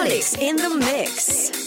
Olix in the mix.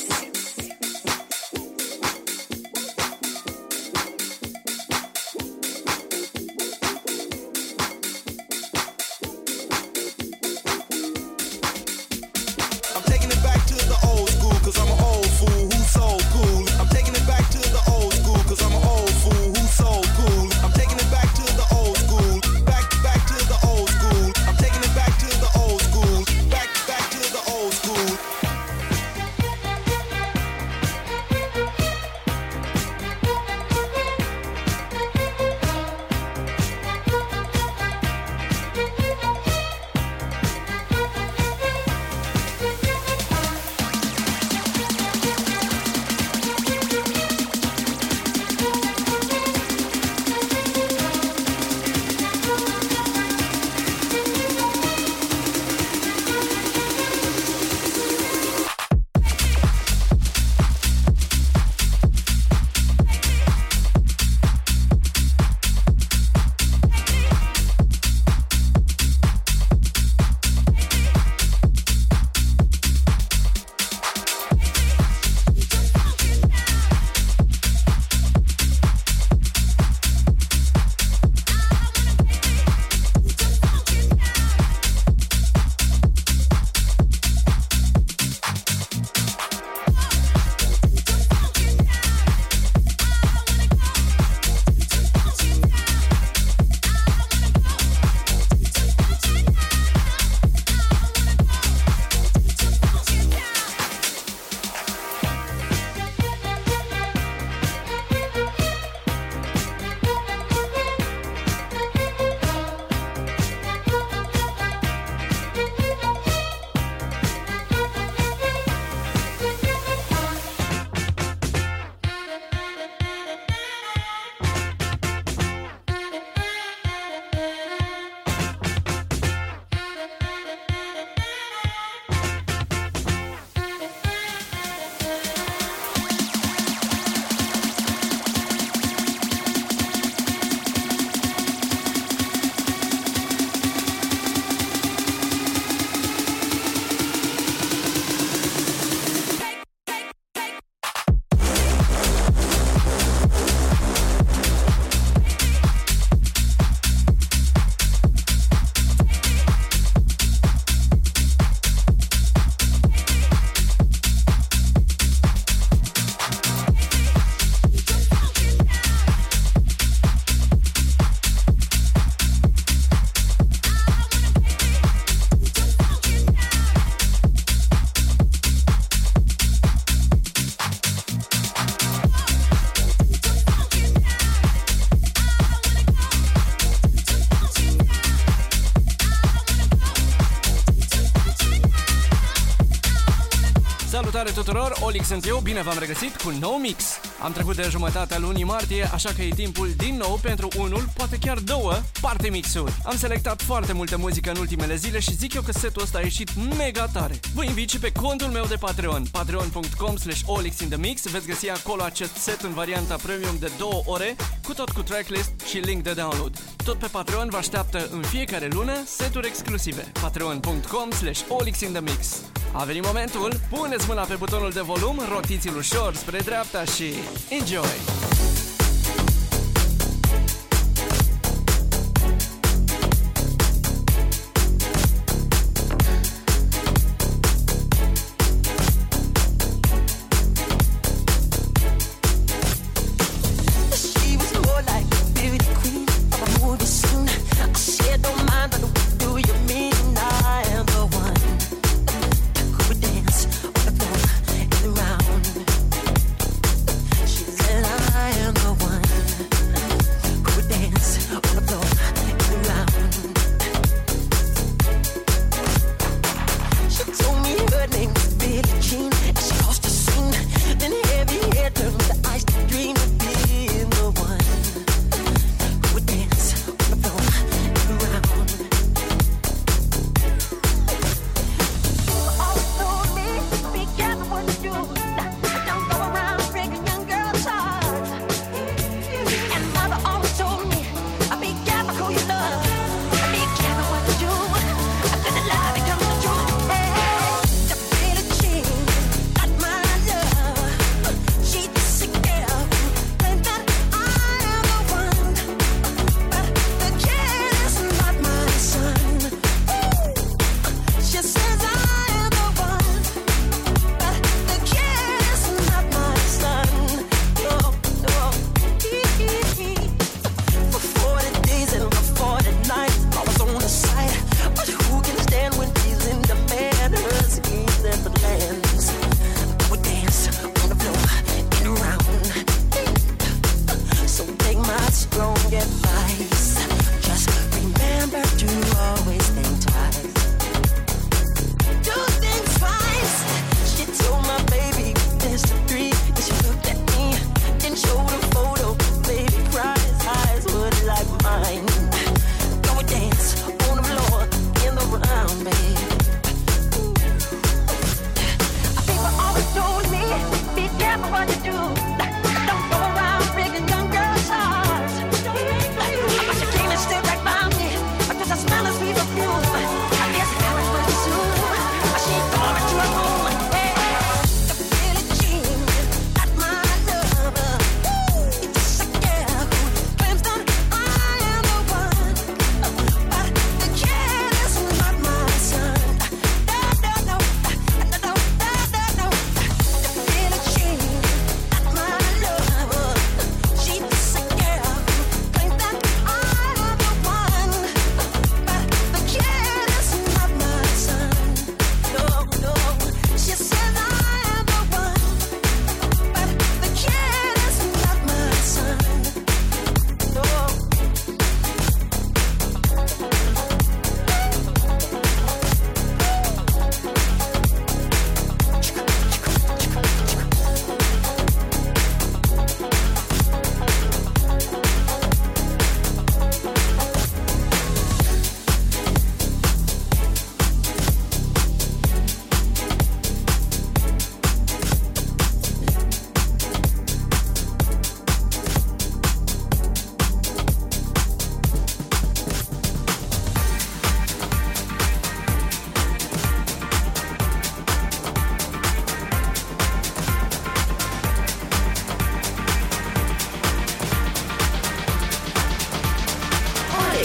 Salutare tuturor, Olic sunt eu, bine v-am regăsit cu un nou mix. Am trecut de jumătatea lunii martie, așa că e timpul din nou pentru unul, poate chiar două, parte mixuri. Am selectat foarte multă muzică în ultimele zile și zic eu că setul ăsta a ieșit mega tare. Vă invit și pe contul meu de Patreon, patreon.com slash olixinthemix, veți găsi acolo acest set în varianta premium de două ore, cu tot cu tracklist și link de download. Tot pe Patreon vă așteaptă în fiecare lună seturi exclusive. patreon.com slash olixinthemix. A venit momentul, puneți mâna pe butonul de volum, rotiți-l ușor spre dreapta și enjoy!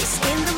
In the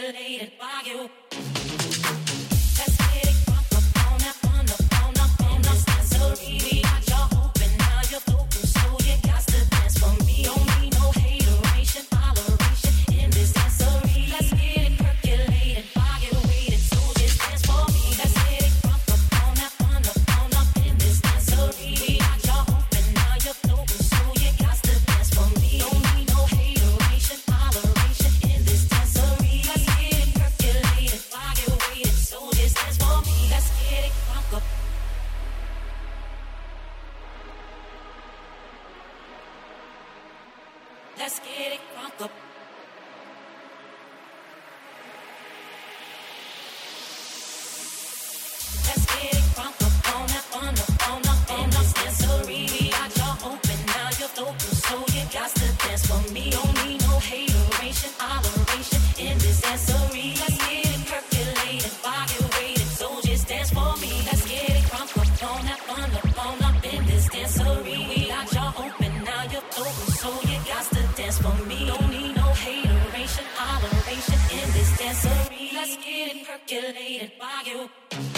manipulated by you. Percolated by you.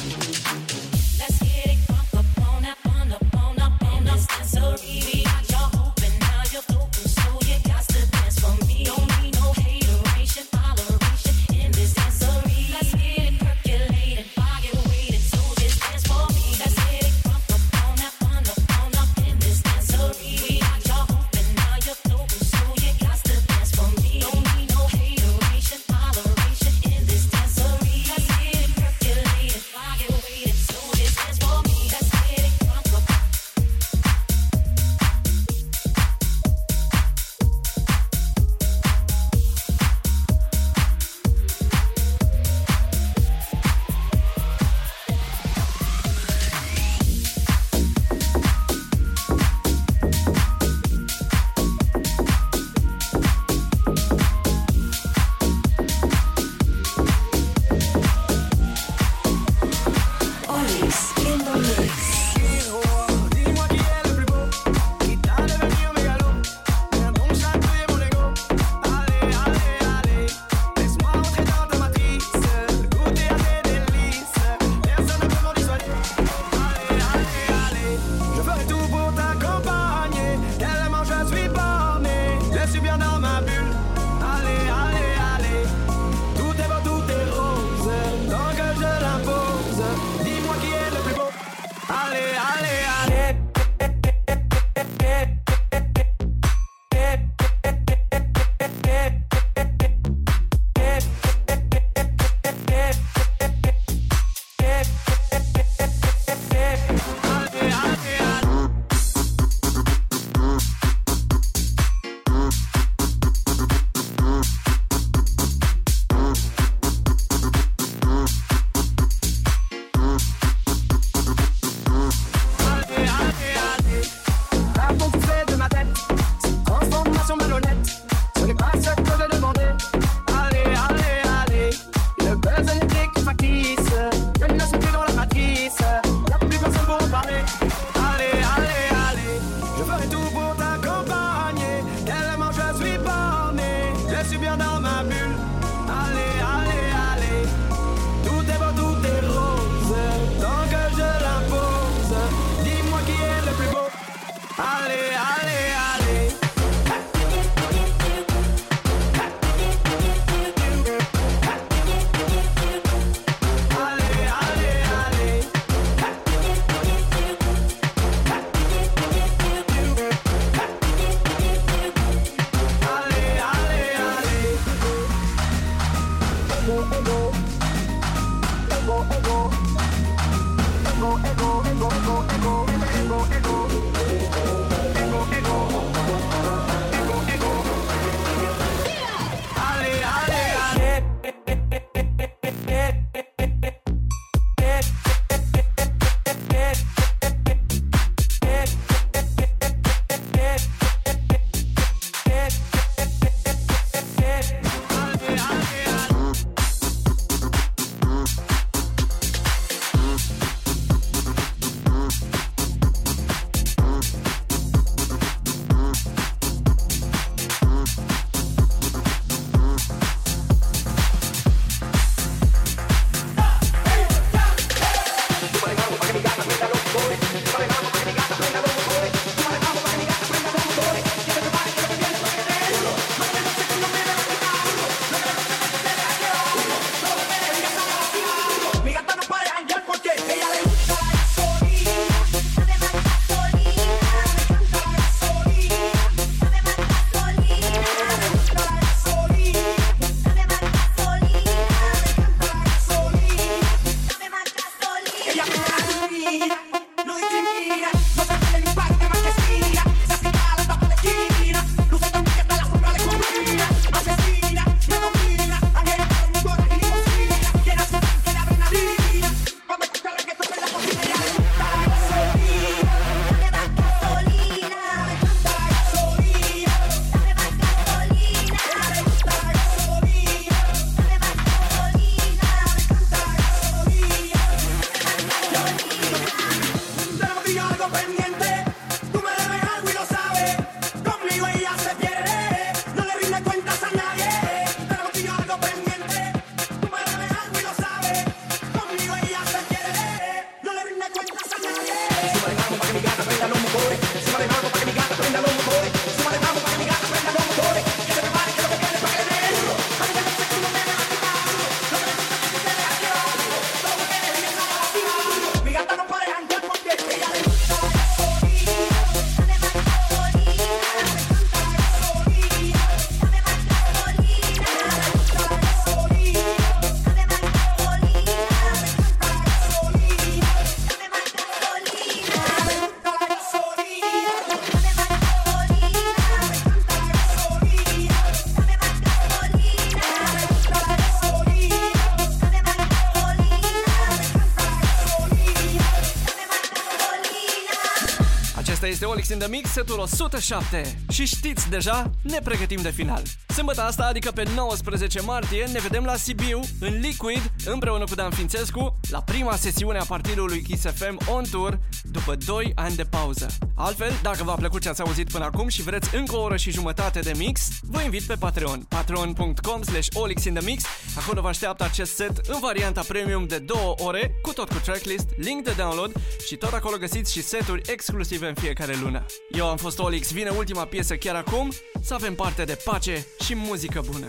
Max in the Mix, setul 107. Și știți deja, ne pregătim de final. Sâmbătă asta, adică pe 19 martie, ne vedem la Sibiu, în Liquid, împreună cu Dan Fințescu, la prima sesiune a partidului Kiss FM on tour după 2 ani de pauză. Altfel, dacă v-a plăcut ce ați auzit până acum și vreți încă o oră și jumătate de mix, vă invit pe Patreon, patreon.com slash olixinthemix. Acolo vă așteaptă acest set în varianta premium de 2 ore, cu tot cu tracklist, link de download și tot acolo găsiți și seturi exclusive în fiecare lună. Eu am fost Olix, vine ultima piesă chiar acum, să avem parte de pace și muzică bună.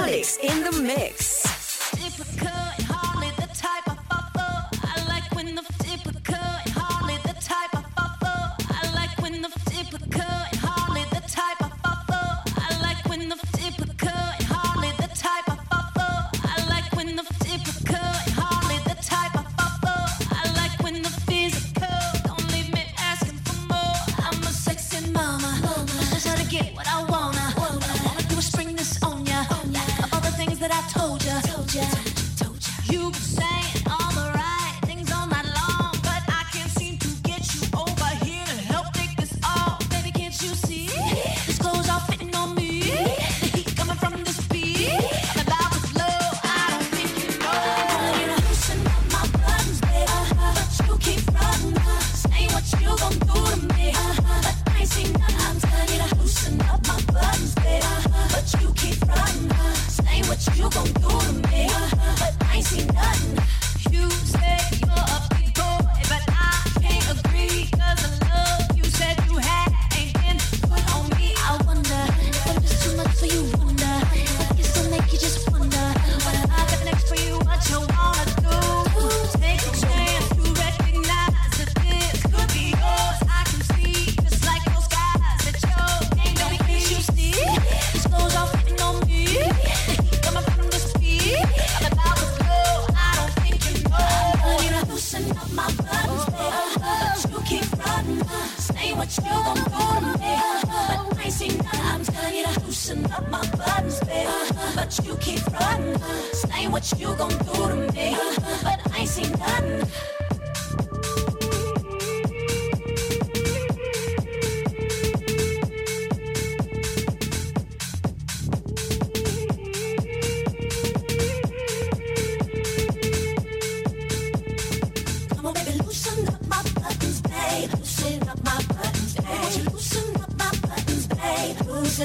Olix in the mix.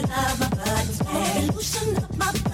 pushing love, my buttons. Been loosening up my